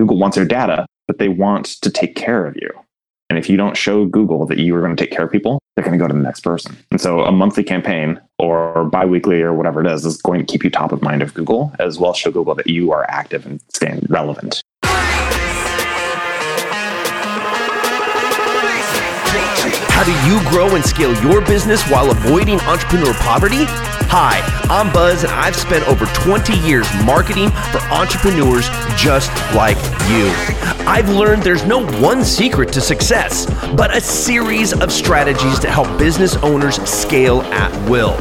Google wants your data, but they want to take care of you. And if you don't show Google that you are going to take care of people, they're going to go to the next person. And so a monthly campaign or biweekly or whatever it is is going to keep you top of mind of Google as well as show Google that you are active and staying relevant. How do you grow and scale your business while avoiding entrepreneur poverty? Hi, I'm Buzz, and I've spent over 20 years marketing for entrepreneurs just like you. I've learned there's no one secret to success, but a series of strategies to help business owners scale at will.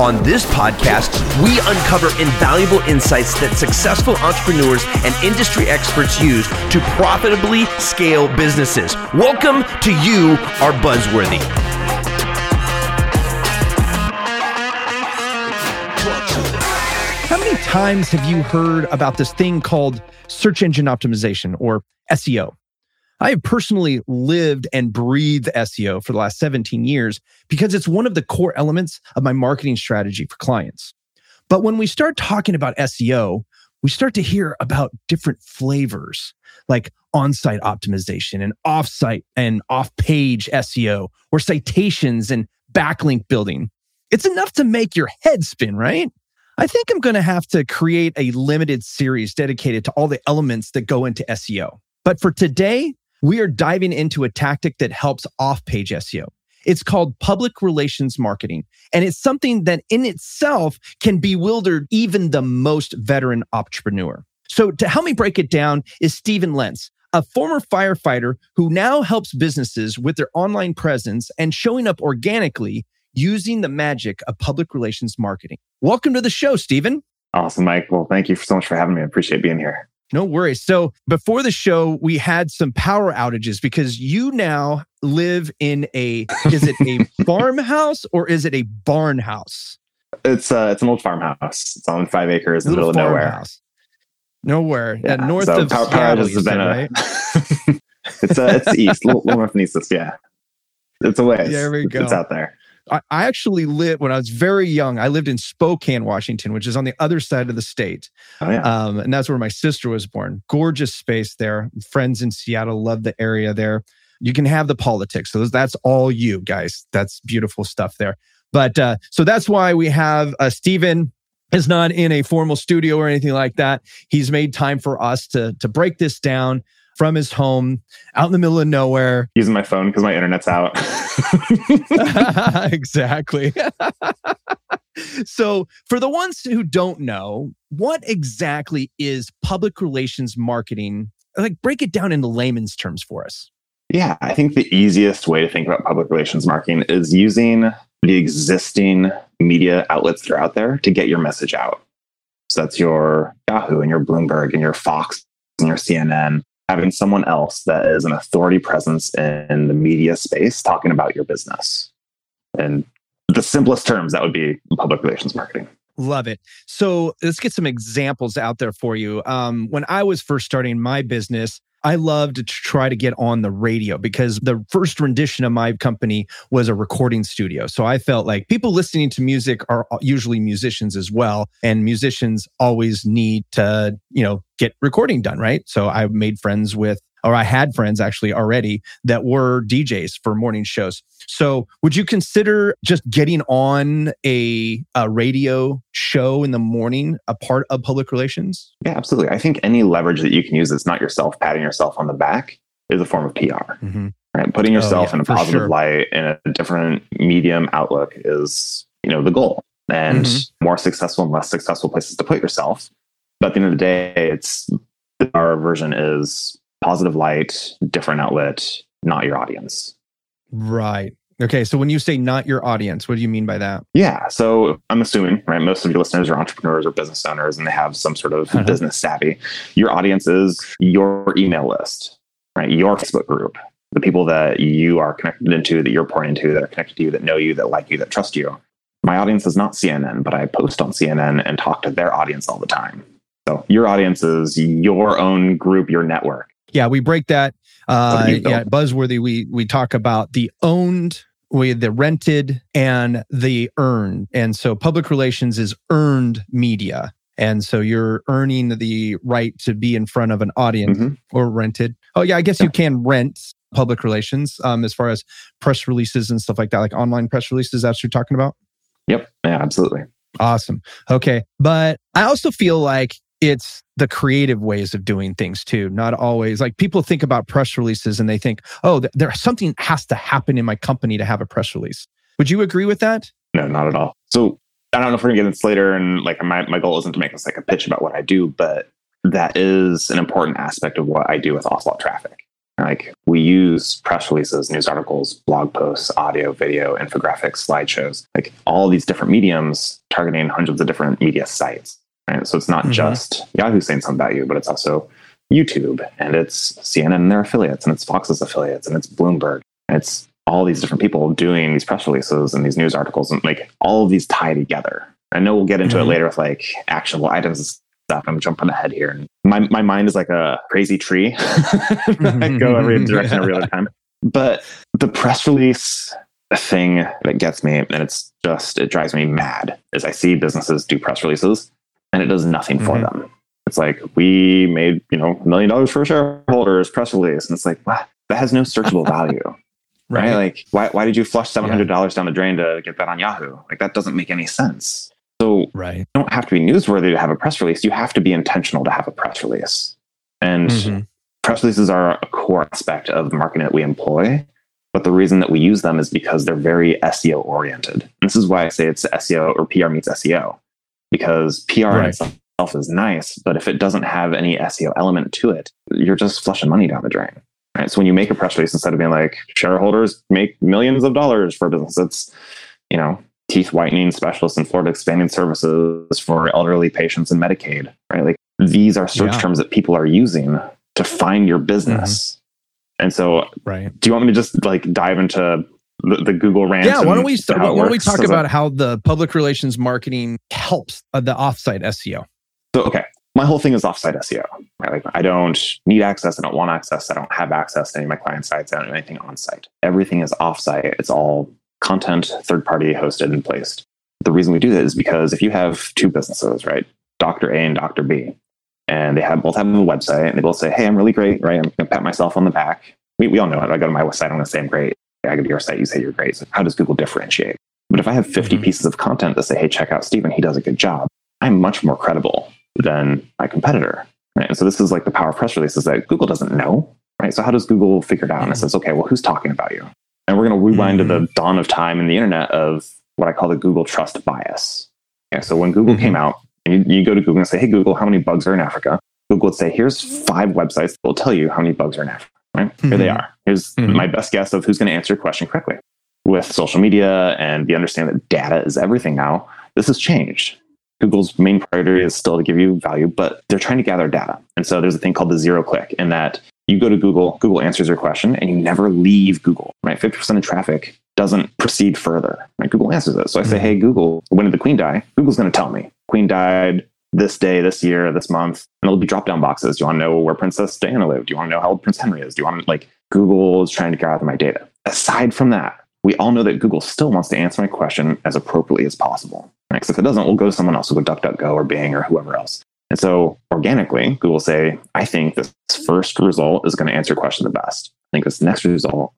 On this podcast, we uncover invaluable insights that successful entrepreneurs and industry experts use to profitably scale businesses. Welcome to You Are Buzzworthy. Times have you heard about this thing called search engine optimization or SEO? I have personally lived and breathed SEO for the last 17 years because it's one of the core elements of my marketing strategy for clients. But when we start talking about SEO, we start to hear about different flavors like on site optimization and off site and off page SEO or citations and backlink building. It's enough to make your head spin, right? I think I'm going to have to create a limited series dedicated to all the elements that go into SEO. But for today, we are diving into a tactic that helps off page SEO. It's called public relations marketing. And it's something that in itself can bewilder even the most veteran entrepreneur. So to help me break it down is Steven Lentz, a former firefighter who now helps businesses with their online presence and showing up organically using the magic of public relations marketing. Welcome to the show, Steven. Awesome, Mike. Well, thank you so much for having me. I appreciate being here. No worries. So before the show, we had some power outages because you now live in a is it a farmhouse or is it a barn house? It's uh it's an old farmhouse. It's on five acres in the middle of nowhere. House. Nowhere. Yeah, uh, north so of power, power been a, right? it's uh it's east, a little, little north and east. Yeah. It's a ways. There we go. It's out there. I, actually lived when I was very young. I lived in Spokane, Washington, which is on the other side of the state. Oh, yeah. Um, and that's where my sister was born. Gorgeous space there. Friends in Seattle love the area there. You can have the politics. So that's all you guys. That's beautiful stuff there. But uh, so that's why we have uh, Stephen is not in a formal studio or anything like that. He's made time for us to to break this down from his home out in the middle of nowhere. Using my phone because my internet's out. exactly. so, for the ones who don't know, what exactly is public relations marketing? Like, break it down into layman's terms for us. Yeah, I think the easiest way to think about public relations marketing is using the existing media outlets that are out there to get your message out. So that's your Yahoo and your Bloomberg and your Fox and your CNN having someone else that is an authority presence in the media space talking about your business. And the simplest terms, that would be public relations marketing. Love it. So let's get some examples out there for you. Um, when I was first starting my business, I loved to try to get on the radio because the first rendition of my company was a recording studio. So I felt like people listening to music are usually musicians as well. And musicians always need to, you know, get recording done, right? So I made friends with or I had friends actually already that were DJs for morning shows. So, would you consider just getting on a, a radio show in the morning a part of public relations? Yeah, absolutely. I think any leverage that you can use that's not yourself patting yourself on the back is a form of PR. Mm-hmm. Right? Putting oh, yourself oh, yeah, in a positive sure. light in a different medium outlook is, you know, the goal. And mm-hmm. more successful and less successful places to put yourself. But at the end of the day, it's our version is positive light, different outlet, not your audience. Right. Okay. So when you say not your audience, what do you mean by that? Yeah. So I'm assuming, right? Most of your listeners are entrepreneurs or business owners and they have some sort of uh-huh. business savvy. Your audience is your email list, right? Your Facebook group, the people that you are connected into, that you're pouring into, that are connected to you, that know you, that like you, that trust you. My audience is not CNN, but I post on CNN and talk to their audience all the time. So your audience is your own group, your network yeah, we break that. Uh, yeah, buzzworthy. We we talk about the owned, we the rented, and the earned. And so, public relations is earned media, And so you're earning the right to be in front of an audience Mhm. or rented. Oh, yeah, I guess you can rent public relations um, as far as press releases and stuff like that, like online press releases. That's what you're talking about? Yep. Yeah, absolutely. Awesome. Okay. But I also feel like it's the creative ways of doing things too. Not always like people think about press releases and they think, oh, th- there something has to happen in my company to have a press release. Would you agree with that? No, not at all. So I don't know if we're gonna get into this later, and like my, my goal isn't to make this like a pitch about what I do, but that is an important aspect of what I do with Ocelot Traffic. Like we use press releases, news articles, blog posts, audio, video, infographics, slideshows, like all these different mediums targeting hundreds of different media sites. Right. So it's not Mhm. just Yahoo saying something about you, but it's also YouTube and it's CNN and their affiliates and it's Fox's affiliates and it's Bloomberg. And it's all these different people doing these press releases and these news articles and like all of these tie together. I know we'll get into Mhm. it later with like actionable items and stuff. I'm jumping ahead here. And my, my mind is like a crazy tree. I go every direction every other time. But the press release thing that gets me, and it's just, it drives me mad, is I see businesses do press releases and it does nothing for Mhm. them. It's like, we made, you know, a million dollars for shareholders press release. And it's like, what? That has no searchable value right? Like, why, why did you flush $700 down the drain to get that on Yahoo? Like, that doesn't make any sense. So, right. you don't have to be newsworthy to have a press release. You have to be intentional to have a press release. And Mhm. press releases are a core aspect of the marketing that we employ. But the reason that we use them is because they're very SEO oriented. This is why I say it's SEO or PR meets SEO, because PR Right. itself is nice, but if it doesn't have any SEO element to it, you're just flushing money down the drain. Right. So when you make a press release, instead of being like shareholders make millions of dollars for a business, it's, you know, teeth whitening specialists in Florida expanding services for elderly patients in Medicaid. Right. Like these are search Yeah. terms that people are using to find your mm-hmm. business. And so Right. do you want me to just like dive into the, the Google rant? Yeah. Why don't we start, why don't we talk that- about how the public relations marketing helps uh, the offsite SEO? So, okay, my whole thing is offsite SEO. Right? Like, I don't need access. I don't want access. I don't have access to any of my client sites. I don't do anything on site. Everything is offsite. It's all content, third party hosted and placed. The reason we do that is because if you have two businesses, right, Dr. A and Dr. B, and they have both have a website and they both say, Hey, I'm really great, right? I'm going to pat myself on the back. We, we all know it. I go to my website, I'm going to say I'm great. I go to your site, you say you're great. So how does Google differentiate? But if I have 50 Mhm. pieces of content that say, Hey, check out Steven, he does a good job, I'm much more credible than my competitor. Right. And so this is like the power of press releases that Google doesn't know. Right. So how does Google figure it out? And it Mhm. says, okay, well, who's talking about you? And we're going to rewind to the dawn of time in the internet of what I call the Google trust bias. Okay, so when Google Mhm. came out, and you, you go to Google and say, hey, Google, how many bugs are in Africa? Google would say, here's five websites that will tell you how many bugs are in Africa. Right? Here they Mhm. are. Here's Mhm. my best guess of who's going to answer your question correctly. With social media and the understanding that data is everything now, this has changed. Google's main priority is still to give you value, but they're trying to gather data. And so there's a thing called the zero click in that you go to Google, Google answers your question, and you never leave Google, right? 50% of traffic doesn't proceed further, right? Google answers it. So I say, Mhm. hey, Google, when did the queen die? Google's going to tell me. Queen died this day, this year, this month. And it'll be drop down boxes. Do you want to know where Princess Diana lived? Do you want to know how old Prince Henry is? Do you want to, like, Google is trying to gather my data. Aside from that, we all know that Google still wants to answer my question as appropriately as possible. Right? 'Cause if it doesn't, we'll go to someone else. We'll go DuckDuckGo or Bing or whoever else. And so organically, Google say, I think this first result is going to answer your question the best. I think this next result,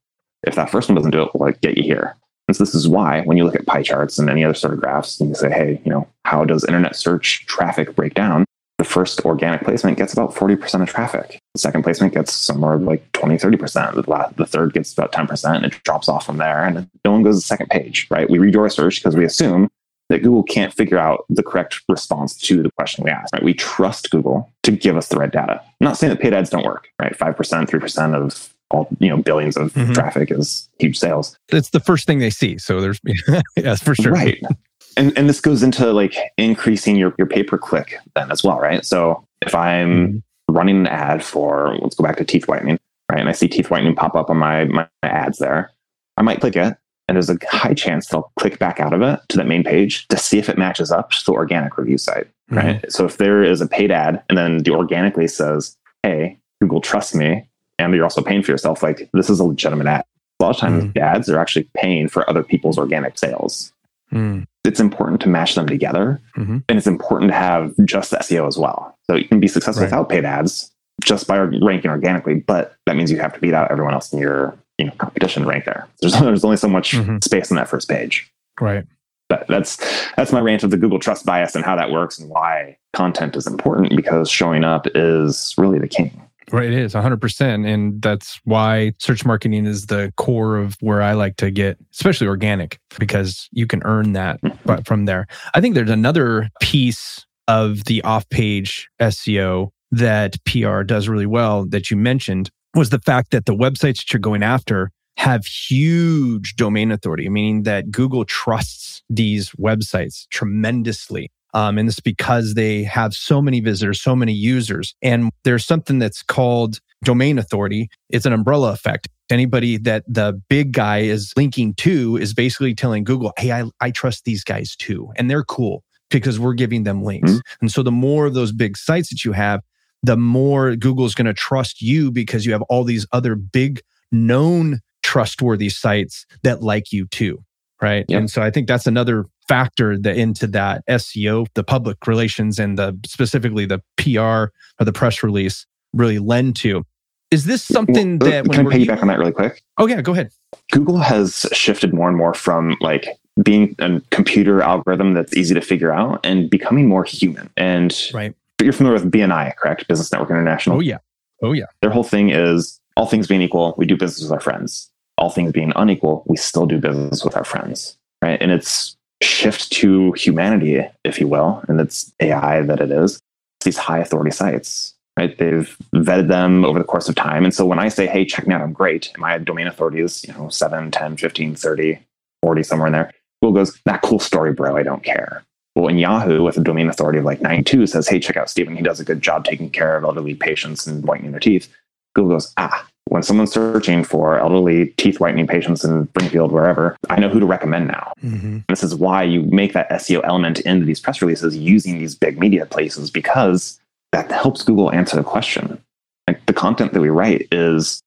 if that first one doesn't do it, will like get you here. And so this is why when you look at pie charts and any other sort of graphs, and you say, hey, you know, how does internet search traffic break down? The first organic placement gets about 40% of traffic. The second placement gets somewhere like 20, 30%. The, third gets about 10%. And it drops off from there. And no one goes to the second page, right? We redo our search because we assume that Google can't figure out the correct response to the question we asked. Right? We trust Google to give us the right data. I'm not saying that paid ads don't work, right? Five percent, three percent of all you know billions of Mhm. traffic is huge sales, It's the first thing they see. So there's, yes, for sure. right? And and this goes into like increasing your your pay per click then as well, right? So if I'm Mhm. running an ad for let's go back to teeth whitening, right? And I see teeth whitening pop up on my my ads there, I might click it. And there's a high chance they'll click back out of it to that main page to see if it matches up to the organic review site. right? So if there is a paid ad and then the organically says, hey, Google trusts me, and you're also paying for yourself, like this is a legitimate ad. A lot of times, ads are actually paying for other people's organic sales. Mm. It's important to match them together. Mhm. And it's important to have just SEO as well. So you can be successful Right. without paid ads just by ranking organically, but that means you have to beat out everyone else in your you know competition to rank there. There's, there's only so much Mhm. space on that first page. Right. But that's that's my rant of the Google trust bias and how that works and why content is important because showing up is really the king. Right, it is 100%. And that's why search marketing is the core of where I like to get, especially organic, because you can earn that mm-hmm. but from there. I think there's another piece of the off page SEO that PR does really well that you mentioned was the fact that the websites that you're going after have huge domain authority, meaning that Google trusts these websites tremendously. Um, and it's because they have so many visitors, so many users. And there's something that's called domain authority. It's an umbrella effect. Anybody that the big guy is linking to is basically telling Google, hey, I, I trust these guys too. And they're cool because we're giving them links. Mhm. And so the more of those big sites that you have, the more Google's going to trust you because you have all these other big known trustworthy sites that like you too. Right. Yep. And so I think that's another factor that into that SEO, the public relations and the specifically the PR or the press release really lend to. Is this something Well, that can I we're- back on that really quick? Oh yeah, go ahead. Google has shifted more and more from like being a computer algorithm that's easy to figure out and becoming more human. And Right. you're familiar with BNI, correct? Business Network International. Oh yeah. Oh yeah. Their whole thing is all things being equal, we do business with our friends. All things being unequal, we still do business with our friends. Right. And it's shift to humanity, if you will, and it's AI that it is. These high authority sites. Right. They've vetted them over the course of time. And so when I say, hey, check me out, I'm great. My domain authority is, you know, 7, 10, 15, 30, 40, somewhere in there. Google goes, that cool story, bro. I don't care. But when Yahoo, with a domain authority of like 92, says, hey, check out Steven, he does a good job taking care of elderly patients and whitening their teeth, Google goes, ah, when someone's searching for elderly teeth whitening patients in Springfield, wherever, I know who to recommend now. Mm-hmm. This is why you make that SEO element into these press releases using these big media places because that helps Google answer the question. Like the content that we write is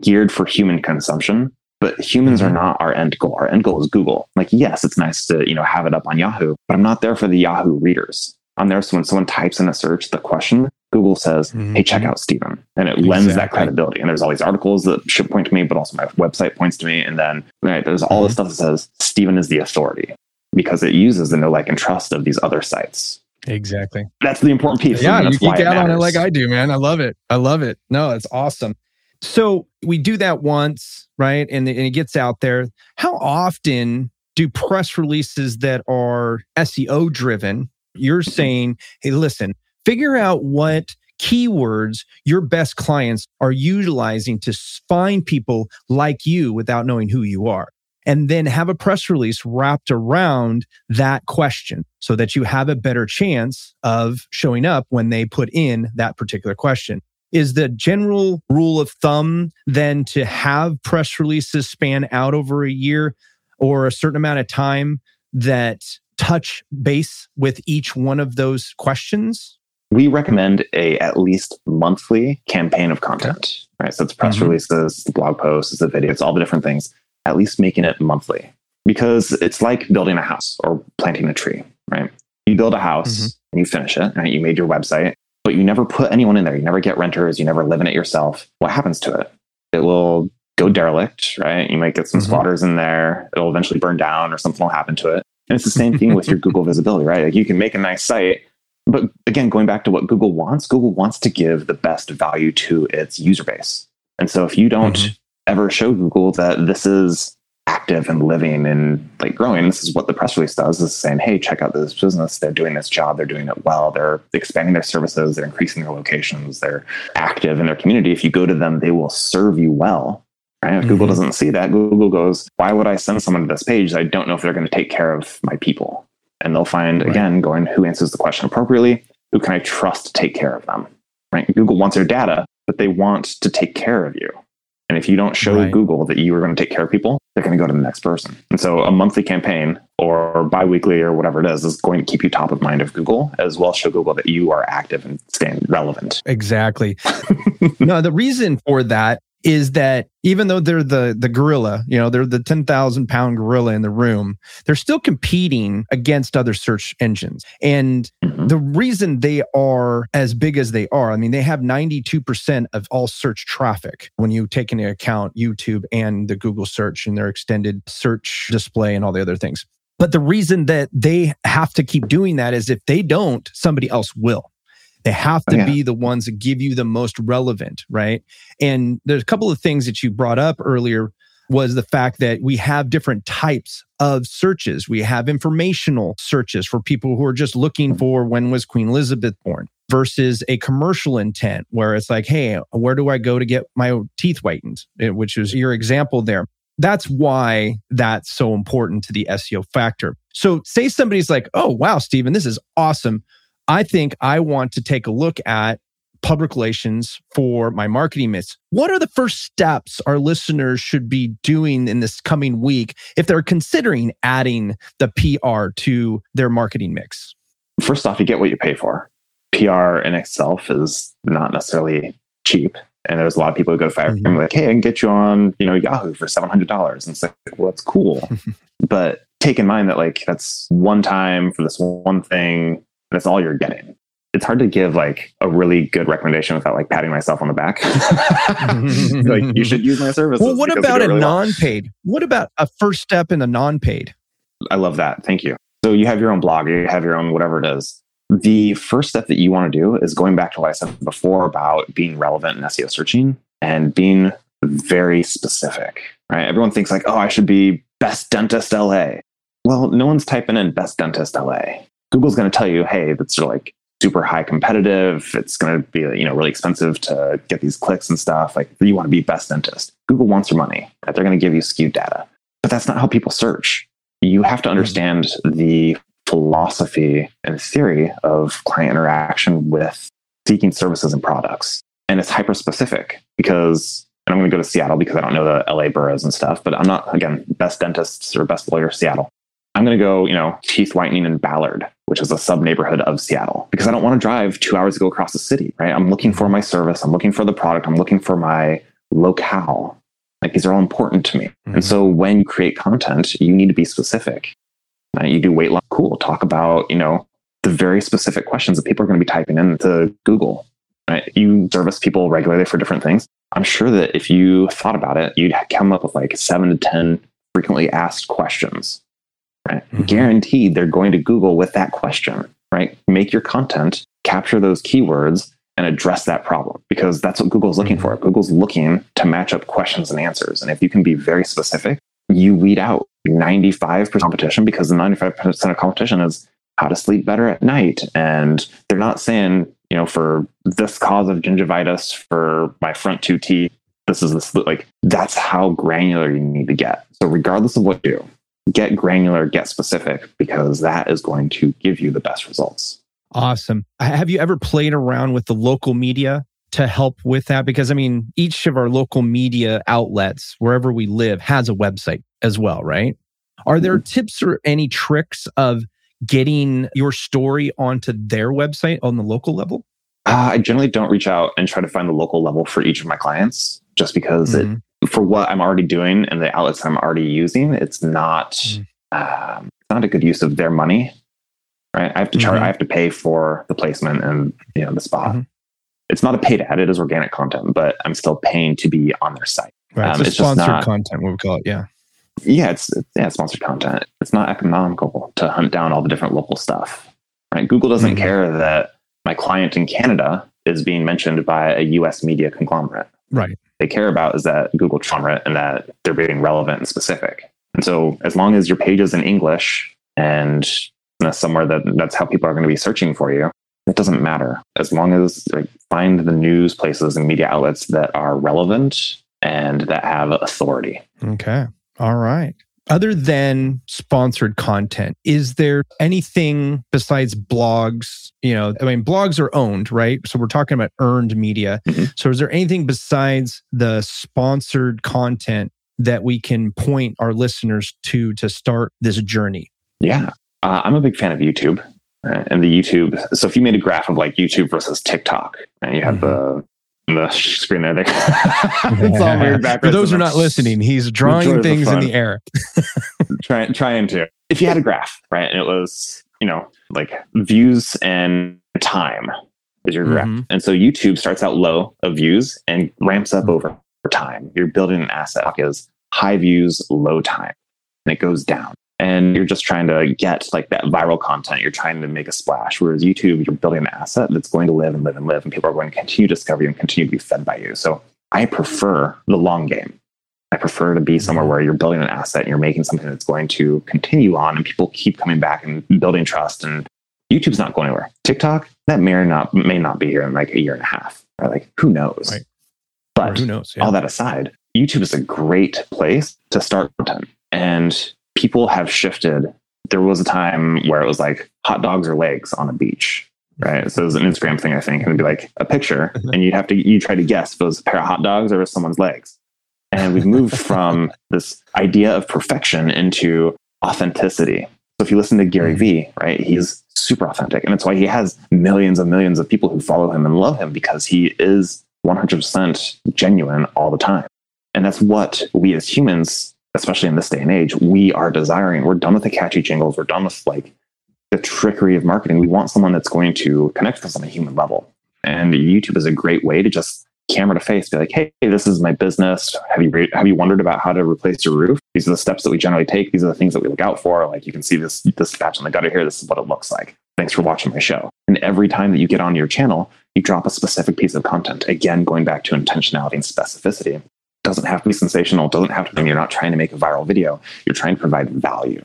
geared for human consumption, but humans Mhm. are not our end goal. Our end goal is Google. Like, yes, it's nice to, you know, have it up on Yahoo, but I'm not there for the Yahoo readers. I'm there so when someone types in a search the question, Google says, mm-hmm. Hey, check out Steven. And it lends that credibility. And there's all these articles that should point to me, but also my website points to me. And then right, there's all this mm-hmm. stuff that says Steven is the authority because it uses the know, like, and trust of these other sites. Exactly. That's the important piece. Yeah, you geek out on it like I do, man. I love it. I love it. No, it's awesome. So we do that once, right? And, and it gets out there. How often do press releases that are SEO driven, you're saying, hey, listen, figure out what keywords your best clients are utilizing to find people like you without knowing who you are. And then have a press release wrapped around that question so that you have a better chance of showing up when they put in that particular question. Is the general rule of thumb then to have press releases span out over a year or a certain amount of time that touch base with each one of those questions? we recommend a at least monthly campaign of content right? So it's press Mhm. releases the blog posts it's the video it's all the different things at least making it monthly. Because it's like building a house or planting a tree right? You build a house Mhm. and you finish it right? You made your website but you never put anyone in there. You never get renters you never live in it yourself. What happens to it? It will go derelict right? You might get some Mhm. squatters in there it'll eventually burn down or something will happen to it and it's the same thing with your google visibility right like you can make a nice site but again, going back to what Google wants, Google wants to give the best value to its user base. And so if you don't Mhm. ever show Google that this is active and living and like growing, this is what the press release does is saying, hey, check out this business. They're doing this job. They're doing it well. They're expanding their services. They're increasing their locations. They're active in their community. If you go to them, they will serve you well. Right? If Google Mhm. doesn't see that, Google goes, why would I send someone to this page? I don't know if they're going to take care of my people and they'll find Right. again going who answers the question appropriately who can i trust to take care of them right google wants your data but they want to take care of you and if you don't show Right. google that you are going to take care of people they're going to go to the next person and so a monthly campaign or bi-weekly or whatever it is is going to keep you top of mind of google as well as show google that you are active and staying relevant Exactly. no, the reason for that is that even though they're the the gorilla, you know, they're the 10,000 pound gorilla in the room, they're still competing against other search engines. And mm-hmm. the reason they are as big as they are, I mean, they have 92% of all search traffic when you take into account YouTube and the Google search and their extended search display and all the other things. But the reason that they have to keep doing that is if they don't, somebody else will. They have to oh, yeah. be the ones that give you the most relevant, right? And there's a couple of things that you brought up earlier was the fact that we have different types of searches. We have informational searches for people who are just looking for when was Queen Elizabeth born versus a commercial intent where it's like, hey, where do I go to get my teeth whitened? Eh, which is your example there. That's why that's so important to the SEO factor. So, say somebody's like, oh, wow, Steven, this is awesome. I think I want to take a look at public relations for my marketing mix. What are the first steps our listeners should be doing in this coming week if they're considering adding the PR to their marketing mix? First off, you get what you pay for. PR in itself is not necessarily cheap. And there's a lot of people who go to mm-hmm. and like, hey, I can get you on, you know, Yahoo for seven hundred dollars. And it's like, well, that's cool. but take in mind that like that's one time for this one thing that's all you're getting. It's hard to give like a really good recommendation without like patting myself on the back. like you should use my service. Well, what about a non-paid? Well. What about a first step in the non-paid? I love that. Thank you. So you have your own blog, you have your own whatever it is. The first step that you want to do is going back to what I said before about being relevant in SEO searching and being very specific, right? Everyone thinks like, oh, I should be best dentist LA. Well, no one's typing in best dentist LA. Google's going to tell you, hey, that's sort of like super high competitive. It's going to be, you know, really expensive to get these clicks and stuff. Like you want to be best dentist. Google wants your money. Right? They're going to give you skewed data, but that's not how people search. You have to mm-hmm. understand the philosophy and theory of client interaction with seeking services and products. And it's hyper specific because, and I'm going to go to Seattle because I don't know the LA boroughs and stuff, but I'm not, again, best dentists or best lawyer Seattle. I'm going to go, you know, teeth whitening in Ballard, which is a sub neighborhood of Seattle, because I don't want to drive two hours to go across the city, right? I'm looking for my service. I'm looking for the product. I'm looking for my locale. Like these are all important to me. Mm-hmm. And so when you create content, you need to be specific. Right? You do weight loss, cool. Talk about, you know, the very specific questions that people are going to be typing into Google. Right? You service people regularly for different things. I'm sure that if you thought about it, you'd come up with like seven to 10 frequently asked questions right? Mm-hmm. Guaranteed they're going to Google with that question, right? Make your content, capture those keywords, and address that problem because that's what Google's looking mm-hmm. for. Google's looking to match up questions and answers. And if you can be very specific, you weed out 95% competition because the 95% of competition is how to sleep better at night. And they're not saying, you know, for this cause of gingivitis for my front two teeth, this is the like that's how granular you need to get. So regardless of what you do, get granular, get specific, because that is going to give you the best results. Awesome. Have you ever played around with the local media to help with that? Because I mean, each of our local media outlets, wherever we live, has a website as well, right? Are there mm-hmm. tips or any tricks of getting your story onto their website on the local level? Uh, I generally don't reach out and try to find the local level for each of my clients just because mm-hmm. it for what I'm already doing and the outlets I'm already using, it's not mm. um, not a good use of their money. Right? I have to charge. Mm-hmm. I have to pay for the placement and you know the spot. Mm-hmm. It's not a paid ad; it is organic content, but I'm still paying to be on their site. Right, um, it's, it's sponsored not, content. What we call it, yeah. Yeah, it's, it's yeah, sponsored content. It's not economical to hunt down all the different local stuff. Right? Google doesn't mm-hmm. care that my client in Canada is being mentioned by a U.S. media conglomerate. Right they care about is that Google trauma and that they're being relevant and specific. And so as long as your page is in English and that's somewhere that that's how people are going to be searching for you, it doesn't matter. As long as like, find the news places and media outlets that are relevant and that have authority. Okay. All right other than sponsored content, is there anything besides blogs? You know, I mean, blogs are owned, right? So we're talking about earned media. Mm-hmm. So is there anything besides the sponsored content that we can point our listeners to to start this journey? Yeah, uh, I'm a big fan of YouTube. Uh, and the YouTube. So if you made a graph of like YouTube versus TikTok, and you have mm-hmm. the the screen there. it's all weird backwards. For those who are not listening, he's drawing things in the air. trying trying to. If you had a graph, right, and it was you know like views and time is your graph, mm-hmm. and so YouTube starts out low of views and ramps up over time. You're building an asset is high views, low time, and it goes down and you're just trying to get like that viral content. You're trying to make a splash. Whereas YouTube, you're building an asset that's going to live and live and live, and people are going to continue to discover you and continue to be fed by you. So I prefer the long game. I prefer to be somewhere where you're building an asset and you're making something that's going to continue on, and people keep coming back and building trust. And YouTube's not going anywhere. TikTok that may or not may not be here in like a year and a half. Or like who knows? Right. But or who knows? Yeah. All that aside, YouTube is a great place to start content. And people have shifted. There was a time where it was like hot dogs or legs on a beach, right? So it was an Instagram thing, I think, and it'd be like a picture, mm-hmm. and you'd have to you try to guess if it was a pair of hot dogs or someone's legs. And we've moved from this idea of perfection into authenticity. So if you listen to Gary mm-hmm. Vee, right, he's super authentic, and it's why he has millions and millions of people who follow him and love him because he is 100% genuine all the time. And that's what we as humans especially in this day and age, we are desiring. We're done with the catchy jingles. We're done with like the trickery of marketing. We want someone that's going to connect with us on a human level. And YouTube is a great way to just camera to face be like, hey, this is my business. Have you have you wondered about how to replace your roof? These are the steps that we generally take. These are the things that we look out for. Like you can see this this patch on the gutter here. This is what it looks like. Thanks for watching my show. And every time that you get on your channel, you drop a specific piece of content. Again, going back to intentionality and specificity doesn't have to be sensational. Doesn't have to be, you're not trying to make a viral video. You're trying to provide value.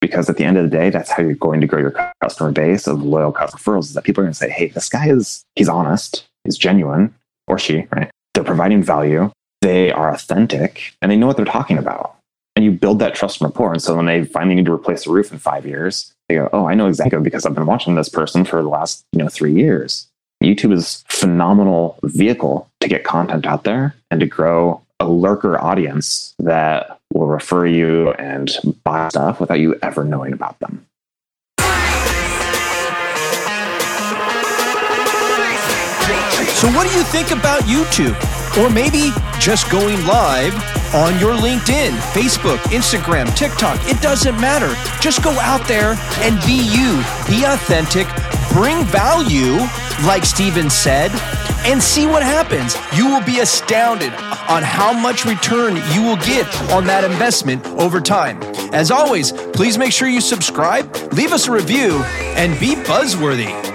Because at the end of the day, that's how you're going to grow your customer base of loyal customer referrals is that people are going to say, hey, this guy is, he's honest, he's genuine, or she, right? They're providing value, they are authentic, and they know what they're talking about. And you build that trust and rapport. And so when they finally need to replace the roof in five years, they go, oh, I know exactly because I've been watching this person for the last, you know, three years. YouTube is phenomenal vehicle to get content out there and to grow a lurker audience that will refer you and buy stuff without you ever knowing about them. So, what do you think about YouTube? Or maybe just going live on your LinkedIn, Facebook, Instagram, TikTok. It doesn't matter. Just go out there and be you, be authentic, bring value, like Steven said, and see what happens. You will be astounded on how much return you will get on that investment over time. As always, please make sure you subscribe, leave us a review, and be buzzworthy.